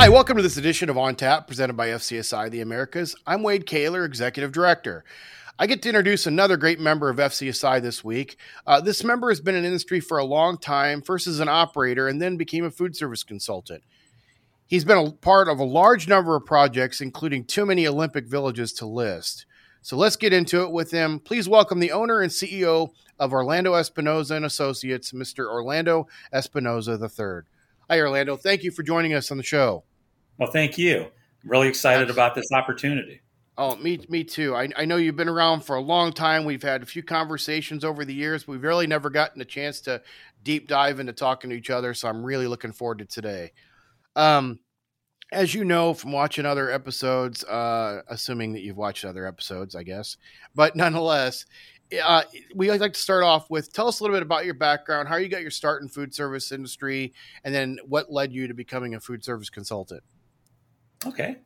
Hi, welcome to this edition of On Tap presented by FCSI The Americas. I'm Wade Koehler, Executive Director. I get to introduce another great member of FCSI this week. Uh, this member has been in industry for a long time, first as an operator and then became a food service consultant. He's been a part of a large number of projects, including too many Olympic villages to list. So let's get into it with him. Please welcome the owner and CEO of Orlando Espinosa and Associates, Mr. Orlando Espinosa III. Hi, Orlando. Thank you for joining us on the show. Well, thank you. I'm really excited about this opportunity. Oh, me, me too. I, I know you've been around for a long time. We've had a few conversations over the years. But we've really never gotten a chance to deep dive into talking to each other. So I'm really looking forward to today. Um, as you know from watching other episodes, uh, assuming that you've watched other episodes, I guess, but nonetheless, uh, we like to start off with tell us a little bit about your background, how you got your start in food service industry, and then what led you to becoming a food service consultant. Okay.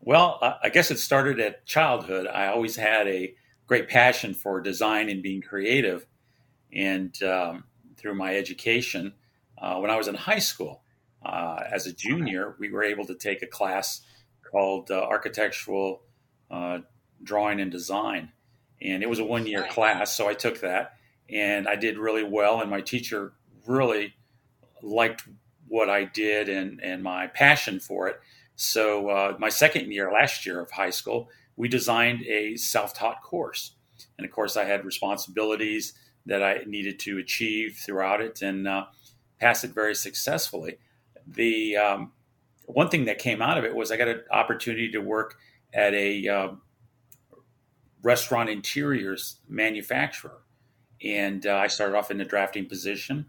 Well, I guess it started at childhood. I always had a great passion for design and being creative. And um, through my education, uh, when I was in high school, uh, as a junior, we were able to take a class called uh, Architectural uh, Drawing and Design and it was a one year class. So I took that and I did really well. And my teacher really liked what I did and, and my passion for it. So uh, my second year, last year of high school, we designed a self taught course. And of course, I had responsibilities that I needed to achieve throughout it and uh, pass it very successfully. The um, one thing that came out of it was I got an opportunity to work at a uh, restaurant interiors manufacturer. And uh, I started off in the drafting position,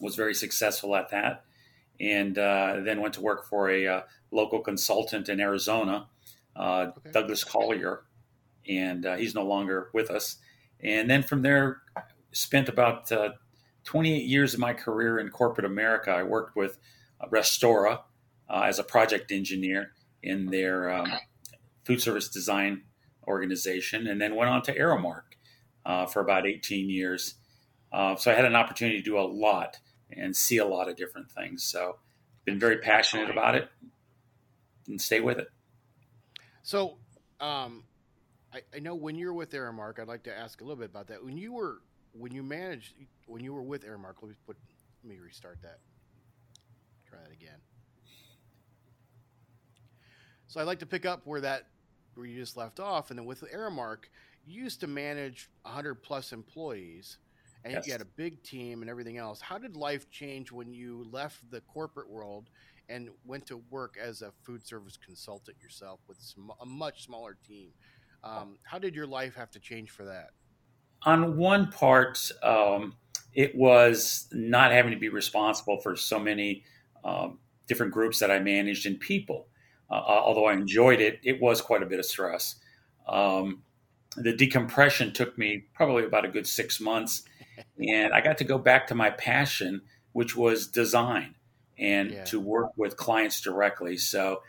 was very successful at that, and uh, then went to work for a uh, local consultant in Arizona, uh, okay. Douglas Collier, and uh, he's no longer with us. And then from there, spent about uh, 28 years of my career in corporate America. I worked with Restaura as a project engineer in their um, food service design organization, and then went on to Aramark uh, for about 18 years. Uh, so I had an opportunity to do a lot and see a lot of different things. So been very passionate about it and stay with it. So um, I, I, know when you're with Aramark, I'd like to ask a little bit about that. When you were when you managed when you were with Aramark, let me put let me restart that. Try that again. So I'd like to pick up where that where you just left off, and then with Aramark, you used to manage 100 plus employees, and yes. you had a big team and everything else. How did life change when you left the corporate world and went to work as a food service consultant yourself with some, a much smaller team? Um, how did your life have to change for that? On one part, um, it was not having to be responsible for so many um, different groups that I managed and people. Uh, uh, although I enjoyed it, it was quite a bit of stress. Um, the decompression took me probably about a good six months, and I got to go back to my passion, which was design and yeah. to work with clients directly. So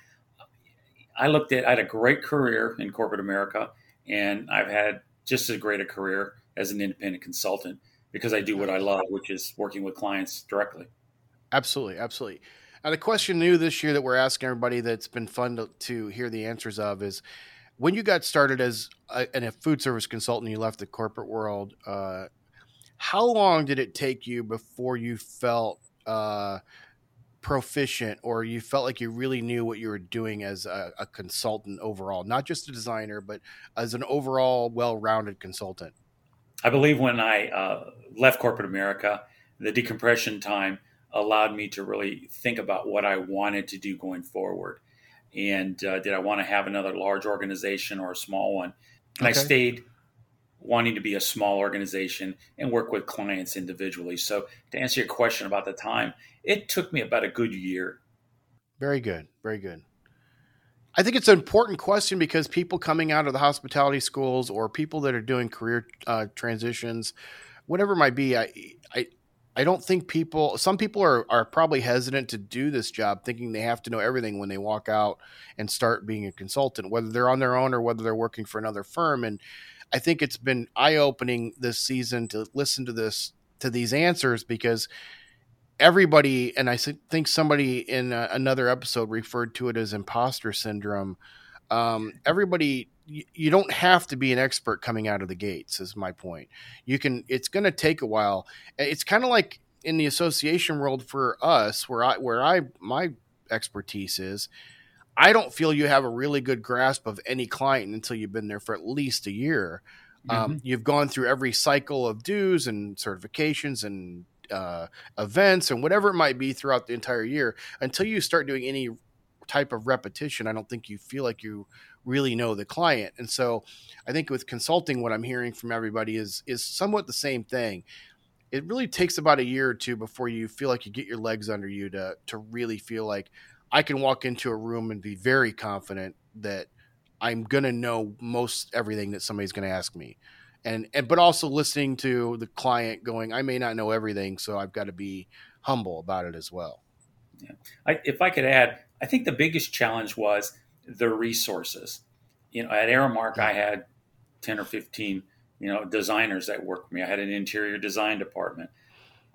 I looked at, I had a great career in corporate America, and I've had just as great a career as an independent consultant because I do what I love, which is working with clients directly. Absolutely, absolutely. Now, the question new this year that we're asking everybody that's been fun to, to hear the answers of is when you got started as a, a food service consultant, you left the corporate world. Uh, how long did it take you before you felt uh, proficient or you felt like you really knew what you were doing as a, a consultant overall, not just a designer, but as an overall well rounded consultant? I believe when I uh, left corporate America, the decompression time allowed me to really think about what I wanted to do going forward. And uh, did I want to have another large organization or a small one? And okay. I stayed wanting to be a small organization and work with clients individually. So, to answer your question about the time, it took me about a good year. Very good. Very good. I think it's an important question because people coming out of the hospitality schools or people that are doing career uh, transitions, whatever it might be, I, I, I don't think people, some people are, are probably hesitant to do this job thinking they have to know everything when they walk out and start being a consultant, whether they're on their own or whether they're working for another firm. And I think it's been eye opening this season to listen to this, to these answers because everybody, and I think somebody in a, another episode referred to it as imposter syndrome. Um, everybody, you, you don't have to be an expert coming out of the gates. Is my point. You can. It's going to take a while. It's kind of like in the association world for us, where I where I my expertise is. I don't feel you have a really good grasp of any client until you've been there for at least a year. Um, mm-hmm. Um, you've gone through every cycle of dues and certifications and uh, events and whatever it might be throughout the entire year until you start doing any type of repetition i don't think you feel like you really know the client and so i think with consulting what i'm hearing from everybody is is somewhat the same thing it really takes about a year or two before you feel like you get your legs under you to to really feel like i can walk into a room and be very confident that i'm going to know most everything that somebody's going to ask me. And and but also listening to the client going i may not know everything so i've got to be humble about it as well. Yeah. I, if i could add i think the biggest challenge was the resources. You know at aramark yeah. i had 10 or 15 you know designers that worked for me. I had an interior design department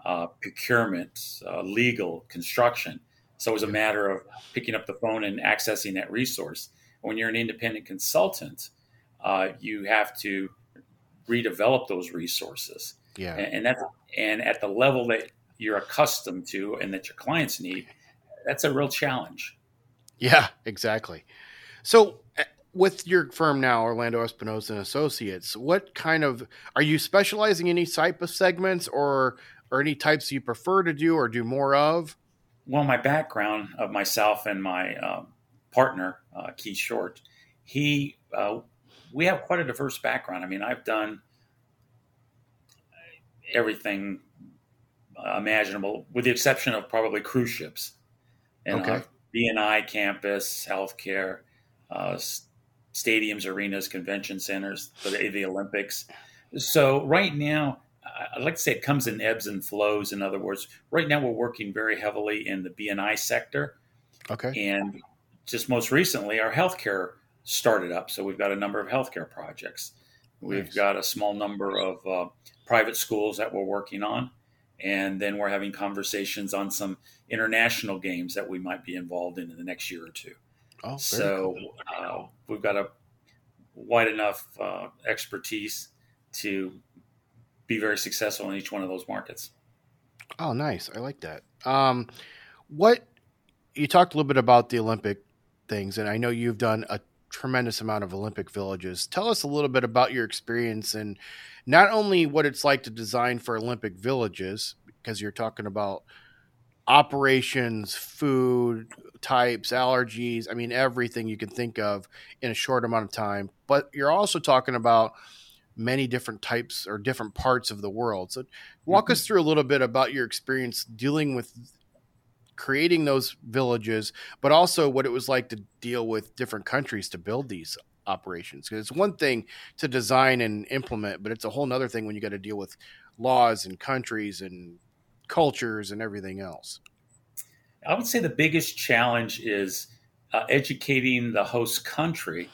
uh, procurement uh, legal construction so it was a matter of picking up the phone and accessing that resource when you're an independent consultant uh, you have to redevelop those resources. Yeah. And, and that's and at the level that you're accustomed to and that your clients need, that's a real challenge. Yeah, exactly. So eh, with your firm now, Orlando Espinosa and Associates, what kind of are you specializing in any type of segments or or any types you prefer to do or do more of? Well, my background of myself and my uh, partner, uh, Keith Short, he uh, we have quite a diverse background. I mean, I've done everything imaginable, with the exception of probably cruise ships and okay. B&I campus, healthcare, uh, stadiums, arenas, convention centers the, the Olympics. So right now, I'd like to say it comes in ebbs and flows. In other words, right now we're working very heavily in the B&I sector. Okay. And just most recently, our healthcare started up. So we've got a number of healthcare projects. We've nice. got a small number of uh, private schools that we're working on. And then we're having conversations on some international games that we might be involved in in the next year or two. Oh, so cool. uh, we've got a wide enough uh, expertise to be very successful in each one of those markets. Oh, nice. I like that. Um, what you talked a little bit about the Olympic things, and I know you've done a tremendous amount of Olympic villages. Tell us a little bit about your experience and not only what it's like to design for Olympic villages, because you're talking about operations, food types, allergies, I mean, everything you can think of in a short amount of time, but you're also talking about many different types or different parts of the world. So, walk mm-hmm. us through a little bit about your experience dealing with creating those villages, but also what it was like to deal with different countries to build these operations. Because it's one thing to design and implement, but it's a whole other thing when you got to deal with laws and countries and cultures and everything else. I would say the biggest challenge is uh, educating the host country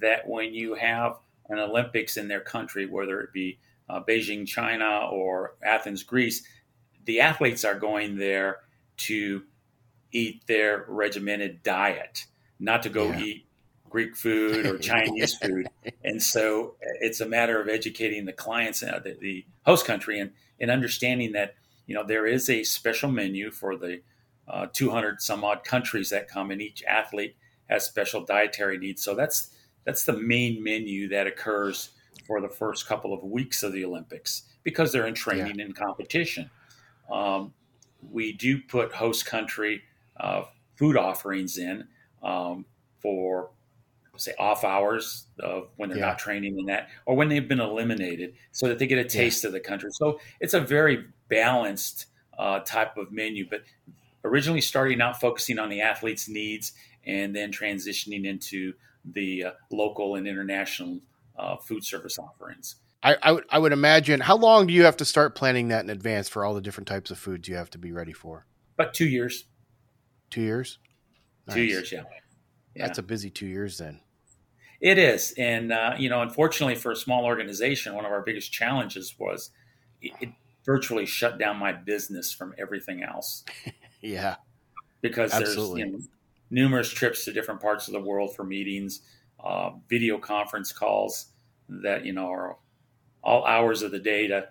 that when you have an Olympics in their country, whether it be uh, Beijing, China, or Athens, Greece, the athletes are going there to eat their regimented diet, not to go yeah. eat Greek food or Chinese food. And so it's a matter of educating the clients, uh, the, the, host country, and, and understanding that you know there is a special menu for the uh, 200 some odd countries that come, and each athlete has special dietary needs. So that's that's the main menu that occurs for the first couple of weeks of the Olympics because they're in training yeah. and competition. Um, we do put host country uh, food offerings in um, for say off hours of when they're yeah. not training in that or when they've been eliminated so that they get a taste yeah. of the country so it's a very balanced uh, type of menu but originally starting out focusing on the athletes needs and then transitioning into the uh, local and international uh, food service offerings I, I, would I would imagine. How long do you have to start planning that in advance for all the different types of foods you have to be ready for? About two years. Two years. Nice. Two years, yeah. yeah. That's a busy two years then. It is, and uh, you know, unfortunately for a small organization, one of our biggest challenges was it, it virtually shut down my business from everything else. yeah. Because Absolutely. there's you know, numerous trips to different parts of the world for meetings, uh, video conference calls that, you know, are all hours of the day to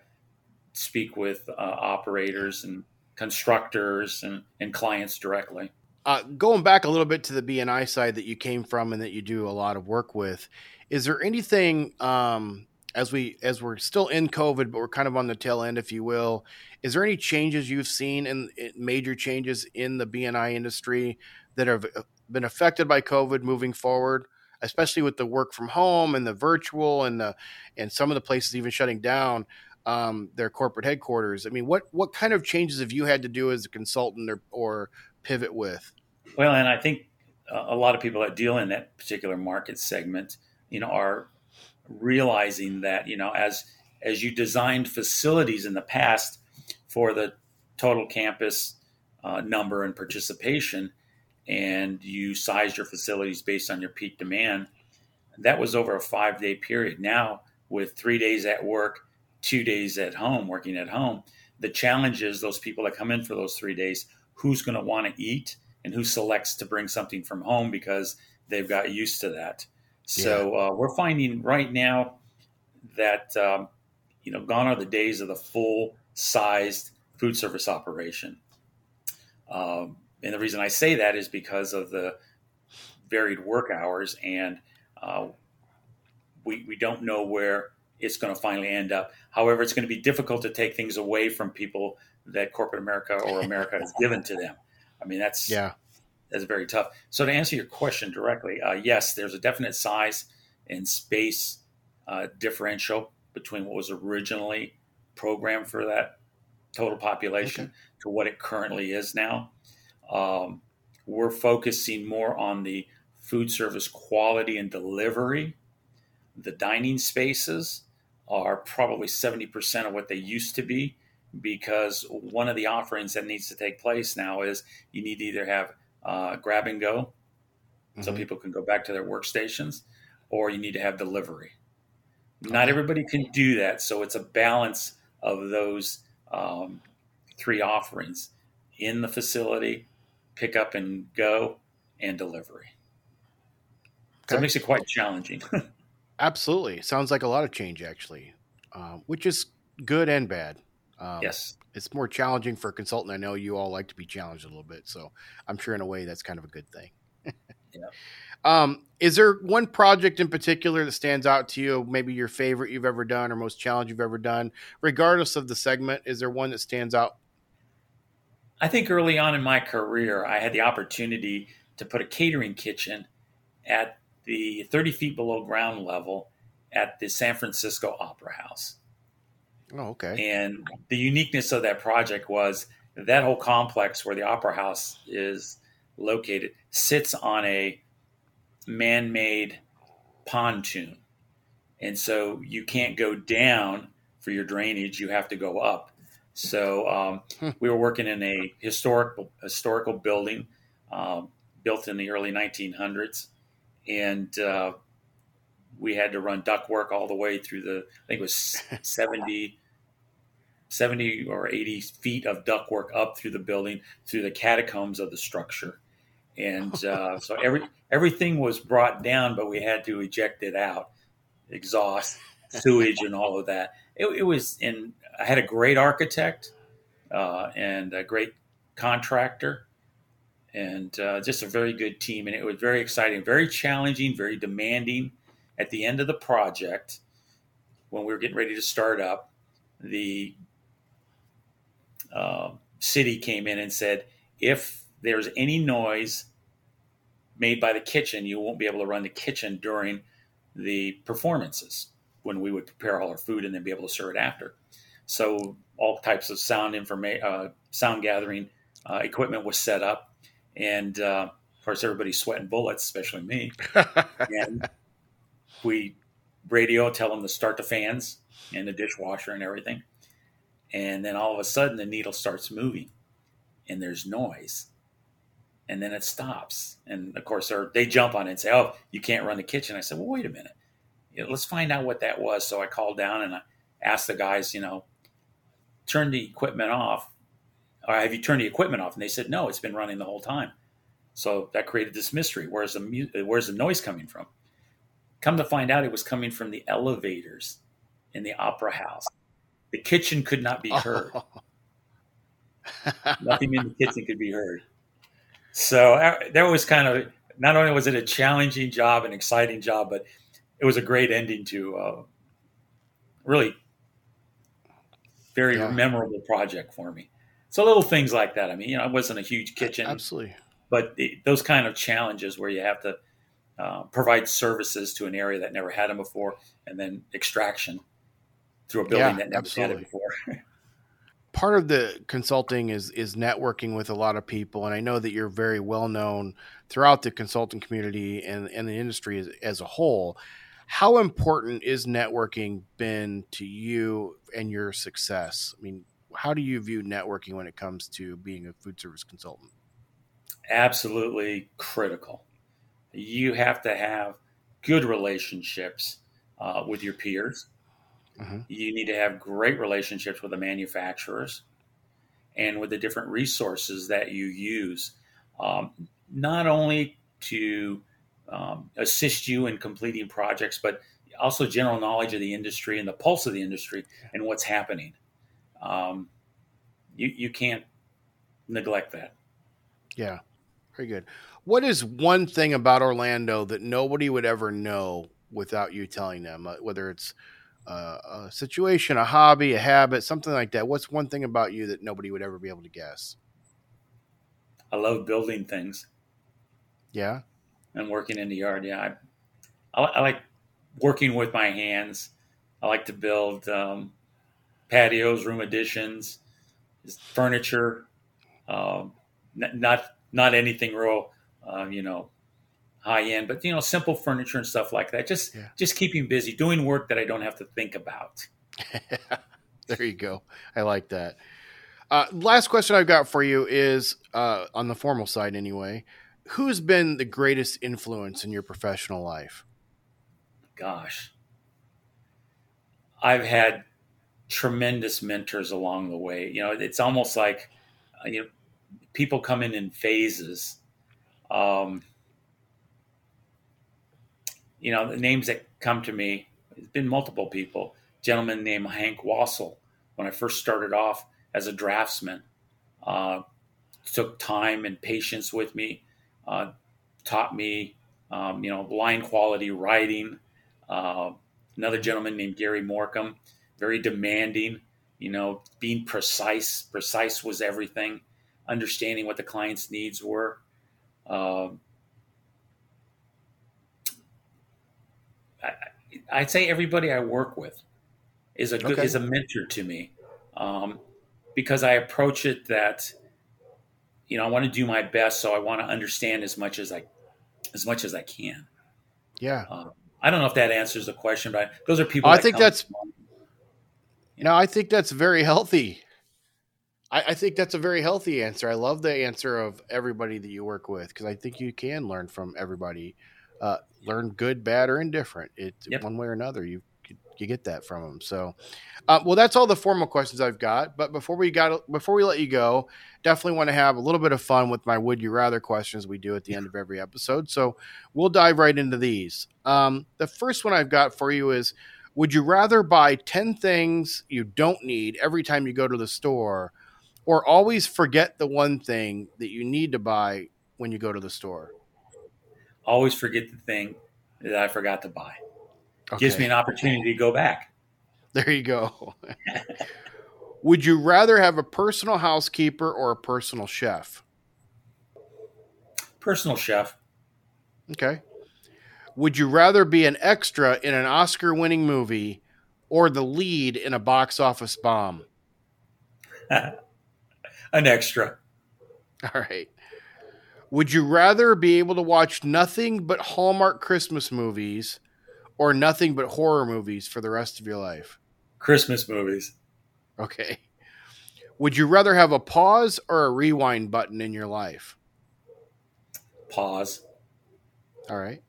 speak with uh, operators and constructors and, and clients directly. Uh, going back a little bit to the B&I side that you came from and that you do a lot of work with, is there anything um, as we as we're still in COVID, but we're kind of on the tail end, if you will? Is there any changes you've seen in major changes in the B&I industry that have uh, been affected by COVID moving forward? Especially with the work from home and the virtual and the and some of the places even shutting down um, their corporate headquarters. I mean, what what kind of changes have you had to do as a consultant or, or pivot with? Well, and I think a lot of people that deal in that particular market segment, you know, are realizing that you know as as you designed facilities in the past for the total campus uh, number and participation, and you sized your facilities based on your peak demand, that was over a five day period. Now, with three days at work two days at home, working at home. The challenge is those people that come in for those three days, who's going to want to eat and who selects to bring something from home because they've got used to that. So yeah. uh, we're finding right now that, um, you know, gone are the days of the full sized food service operation. Um, and the reason I say that is because of the varied work hours and uh, we, we don't know where it's going to finally end up. However, it's going to be difficult to take things away from people that corporate America or America has given to them. I mean, that's yeah, that's very tough. So to answer your question directly, uh, yes, there's a definite size and space uh, differential between what was originally programmed for that total population okay. to what it currently is now. Um, we're focusing more on the food service quality and delivery, the dining spaces, are probably 70% of what they used to be because one of the offerings that needs to take place now is you need to either have uh, grab and go mm-hmm. so people can go back to their workstations or you need to have delivery. Not everybody can do that. So it's a balance of those um, three offerings in the facility, pick up and go, and delivery. Okay. So it makes it quite challenging. Absolutely. Sounds like a lot of change, actually, um, which is good and bad. Um, yes. It's more challenging for a consultant. I know you all like to be challenged a little bit. So I'm sure in a way that's kind of a good thing. yeah. Um, is there one project in particular that stands out to you? Maybe your favorite you've ever done or most challenge you've ever done, regardless of the segment? Is there one that stands out? I think early on in my career, I had the opportunity to put a catering kitchen at the 30 feet below ground level at the San Francisco Opera House. Oh, okay. And the uniqueness of that project was that whole complex where the Opera House is located sits on a man made pontoon. And so you can't go down for your drainage, you have to go up. So um, hmm. we were working in a historical historical building um, built in the early 1900s, and uh, we had to run duct work all the way through the I think it was 70, 70 or 80 feet of duct work up through the building through the catacombs of the structure. And uh, so every everything was brought down, but we had to eject it out, exhaust, sewage, and all of that. It, it was, and I had a great architect uh, and a great contractor, and uh, just a very good team. And it was very exciting, very challenging, very demanding. At the end of the project, when we were getting ready to start up, the uh, city came in and said, if there's any noise made by the kitchen, you won't be able to run the kitchen during the performances when we would prepare all our food and then be able to serve it after. So all types of sound information, uh, sound gathering uh, equipment was set up and uh, of course everybody's sweating bullets, especially me. and we radio tell them to start the fans and the dishwasher and everything, and then all of a sudden the needle starts moving, and there's noise, and then it stops, and of course they jump on it and say, "Oh, you can't run the kitchen." I said, "Well, wait a minute, you know, let's find out what that was." So I called down and I asked the guys, you know, turn the equipment off? Or have you turned the equipment off? And they said, no, it's been running the whole time. So that created this mystery. Where's the mu- where's the noise coming from? Come to find out, it was coming from the elevators in the opera house. The kitchen could not be heard. Oh. Nothing in the kitchen could be heard. So uh, that was kind of not only was it a challenging job, an exciting job, but it was a great ending to uh, really very yeah. memorable project for me. So little things like that. I mean, you know, it wasn't a huge kitchen, absolutely, but the, those kind of challenges where you have to uh, provide services to an area that never had them before, and then extraction through a building yeah, that never absolutely. had it before. Part of the consulting is is networking with a lot of people, and I know that you're very well known throughout the consulting community and, and the industry as, as a whole. How important is networking been to you and your success? I mean, how do you view networking when it comes to being a food service consultant? Absolutely critical. You have to have good relationships uh, with your peers. Mm-hmm. You need to have great relationships with the manufacturers and with the different resources that you use, um, not only to um, assist you in completing projects, but also general knowledge of the industry and the pulse of the industry and what's happening. Um, you you can't neglect that. Yeah, very good. What is one thing about Orlando that nobody would ever know without you telling them? Uh, whether it's uh, a situation, a hobby, a habit, something like that. What's one thing about you that nobody would ever be able to guess? I love building things. Yeah and working in the yard. Yeah, I, I, I like working with my hands. I like to build um, patios, room additions, furniture. Um, not not anything real, um, you know, high end, but you know, simple furniture and stuff like that. Just yeah. just keeping busy, doing work that I don't have to think about. there you go. I like that. Uh, last question I've got for you is uh, on the formal side, anyway who's been the greatest influence in your professional life? Gosh, I've had tremendous mentors along the way. You know, it's almost like uh, you know people come in in phases. Um, you know, the names that come to me, it's been multiple people. A gentleman named Hank Wassel, when I first started off as a draftsman, uh, took time and patience with me uh, taught me, um, you know, line quality writing. Uh, another gentleman named Gary Morcom, very demanding, you know, being precise. Precise was everything, understanding what the client's needs were. Uh, I, would say everybody I work with is a good okay. is a mentor to me, um, because I approach it that you know, I want to do my best, so I want to understand as much as I as much as I can. Yeah. Um, I don't know if that answers the question, but those are people. I think that's. You know, I think that's very healthy. I, I, think that's a very healthy answer. I love the answer of everybody that you work with because I think you can learn from everybody. Uh, learn good, bad, or indifferent. It yep. one way or another. You you get that from them. So, uh, well, that's all the formal questions I've got. But before we got before we let you go, definitely want to have a little bit of fun with my would you rather questions we do at the end of every episode. So we'll dive right into these. Um, the first one I've got for you is: Would you rather buy ten things you don't need every time you go to the store, or always forget the one thing that you need to buy when you go to the store? Always forget the thing that I forgot to buy. Okay. Gives me an opportunity to go back. There you go. Would you rather have a personal housekeeper or a personal chef? Personal chef. Okay. Would you rather be an extra in an Oscar winning movie or the lead in a box office bomb? an extra. All right. Would you rather be able to watch nothing but Hallmark Christmas movies or nothing but horror movies for the rest of your life? Christmas movies. Okay. Would you rather have a pause or a rewind button in your life? Pause. All right.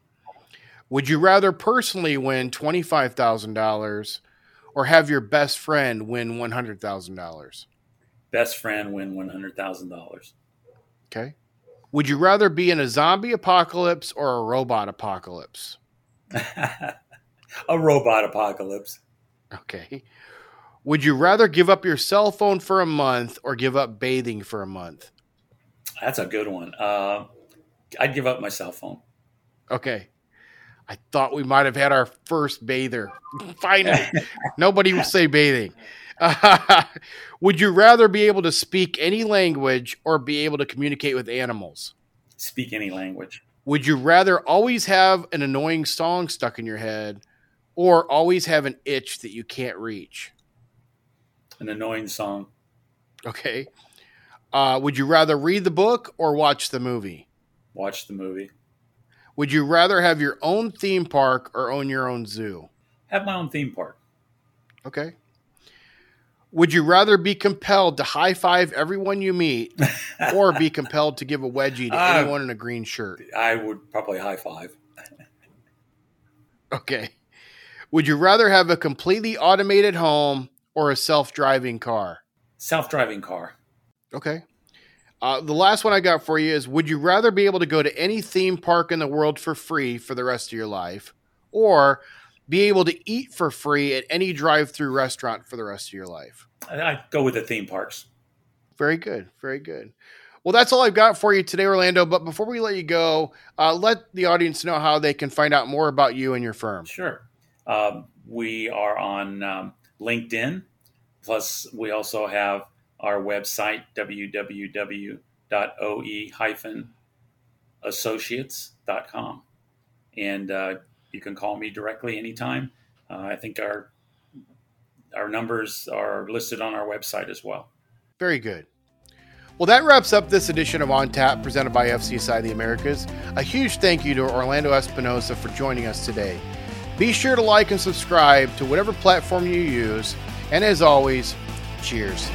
Would you rather personally win $25,000 or have your best friend win $100,000? Best friend win $100,000. Okay. Would you rather be in a zombie apocalypse or a robot apocalypse? a robot apocalypse. Okay. Would you rather give up your cell phone for a month or give up bathing for a month? That's a good one. Uh, I'd give up my cell phone. Okay. I thought we might have had our first bather. Finally, nobody will say bathing. Uh, would you rather be able to speak any language or be able to communicate with animals? Speak any language. Would you rather always have an annoying song stuck in your head or always have an itch that you can't reach? An annoying song. Okay. Uh, would you rather read the book or watch the movie? Watch the movie. Would you rather have your own theme park or own your own zoo? Have my own theme park. Okay. Would you rather be compelled to high five everyone you meet or be compelled to give a wedgie to uh, anyone in a green shirt? I would probably high five. okay. Would you rather have a completely automated home or a self driving car? Self driving car. Okay. Uh, the last one I got for you is Would you rather be able to go to any theme park in the world for free for the rest of your life or be able to eat for free at any drive through restaurant for the rest of your life? I go with the theme parks. Very good. Very good. Well, that's all I've got for you today, Orlando. But before we let you go, uh, let the audience know how they can find out more about you and your firm. Sure. Um, we are on um, LinkedIn. Plus, we also have our website, www.oe-associates.com. And uh, you can call me directly anytime. Uh, I think our our numbers are listed on our website as well. Very good. Well, that wraps up this edition of On Tap presented by FCSI the Americas. A huge thank you to Orlando Espinosa for joining us today. Be sure to like and subscribe to whatever platform you use. And as always, cheers.